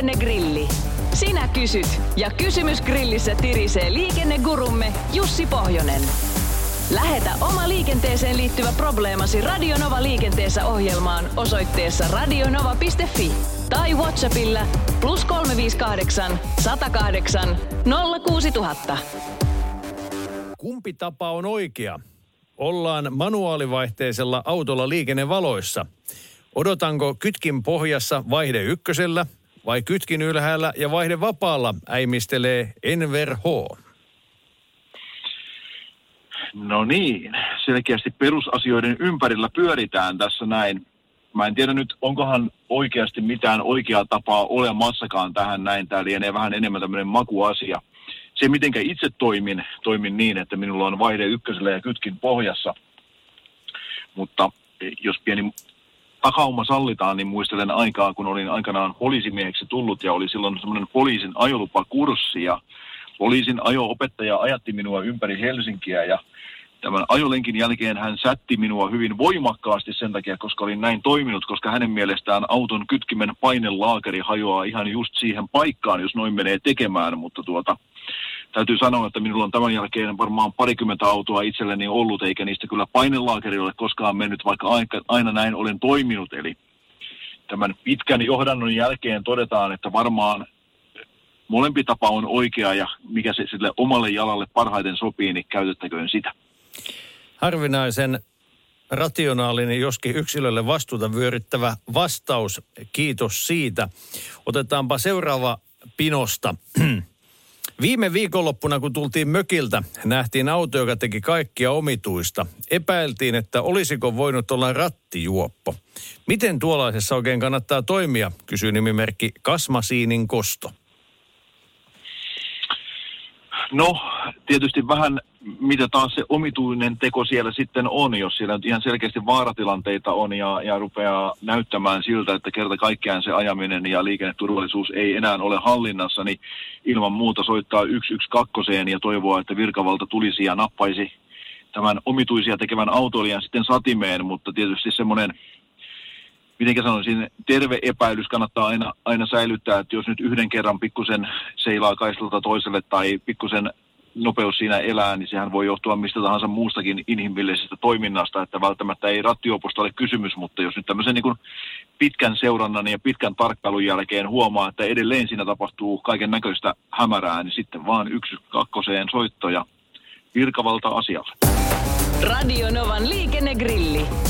Liikennegrilli. Sinä kysyt ja kysymys grillissä tirisee liikennegurumme Jussi Pohjonen. Lähetä oma liikenteeseen liittyvä probleemasi Radionova liikenteessä ohjelmaan osoitteessa radionova.fi tai Whatsappilla plus 358 108 06000. Kumpi tapa on oikea? Ollaan manuaalivaihteisella autolla liikennevaloissa. Odotanko kytkin pohjassa vaihde ykkösellä vai kytkin ylhäällä ja vaihde vapaalla, äimistelee Enver H. No niin, selkeästi perusasioiden ympärillä pyöritään tässä näin. Mä en tiedä nyt, onkohan oikeasti mitään oikeaa tapaa olemassakaan tähän näin. Tämä lienee vähän enemmän tämmöinen makuasia. Se, miten itse toimin, toimin niin, että minulla on vaihde ykkösellä ja kytkin pohjassa. Mutta jos pieni takauma sallitaan, niin muistelen aikaa, kun olin aikanaan poliisimieheksi tullut ja oli silloin semmoinen poliisin ajolupakurssi ja poliisin ajo-opettaja ajatti minua ympäri Helsinkiä ja tämän ajolenkin jälkeen hän sätti minua hyvin voimakkaasti sen takia, koska olin näin toiminut, koska hänen mielestään auton kytkimen painelaakeri hajoaa ihan just siihen paikkaan, jos noin menee tekemään, mutta tuota, täytyy sanoa, että minulla on tämän jälkeen varmaan parikymmentä autoa itselleni ollut, eikä niistä kyllä painelaakeri ole koskaan mennyt, vaikka aina näin olen toiminut. Eli tämän pitkän johdannon jälkeen todetaan, että varmaan molempi tapa on oikea ja mikä se sille omalle jalalle parhaiten sopii, niin käytettäköön sitä. Harvinaisen rationaalinen, joskin yksilölle vastuuta vyöryttävä vastaus. Kiitos siitä. Otetaanpa seuraava pinosta. Viime viikonloppuna, kun tultiin mökiltä, nähtiin auto, joka teki kaikkia omituista. Epäiltiin, että olisiko voinut olla rattijuoppo. Miten tuollaisessa oikein kannattaa toimia, kysyy nimimerkki Kasmasiinin kosto. No, tietysti vähän mitä taas se omituinen teko siellä sitten on, jos siellä nyt ihan selkeästi vaaratilanteita on ja, ja rupeaa näyttämään siltä, että kerta kaikkiaan se ajaminen ja liikenneturvallisuus ei enää ole hallinnassa, niin ilman muuta soittaa 112 ja toivoa, että virkavalta tulisi ja nappaisi tämän omituisia tekevän autoilijan sitten satimeen, mutta tietysti semmoinen miten sanoisin, terve epäilys kannattaa aina, aina säilyttää, että jos nyt yhden kerran pikkusen seilaa kaistalta toiselle tai pikkusen nopeus siinä elää, niin sehän voi johtua mistä tahansa muustakin inhimillisestä toiminnasta, että välttämättä ei rattiopusta ole kysymys, mutta jos nyt tämmöisen niin pitkän seurannan ja pitkän tarkkailun jälkeen huomaa, että edelleen siinä tapahtuu kaiken näköistä hämärää, niin sitten vaan yksi kakkoseen soitto ja virkavalta asialle. Radio Novan liikennegrilli.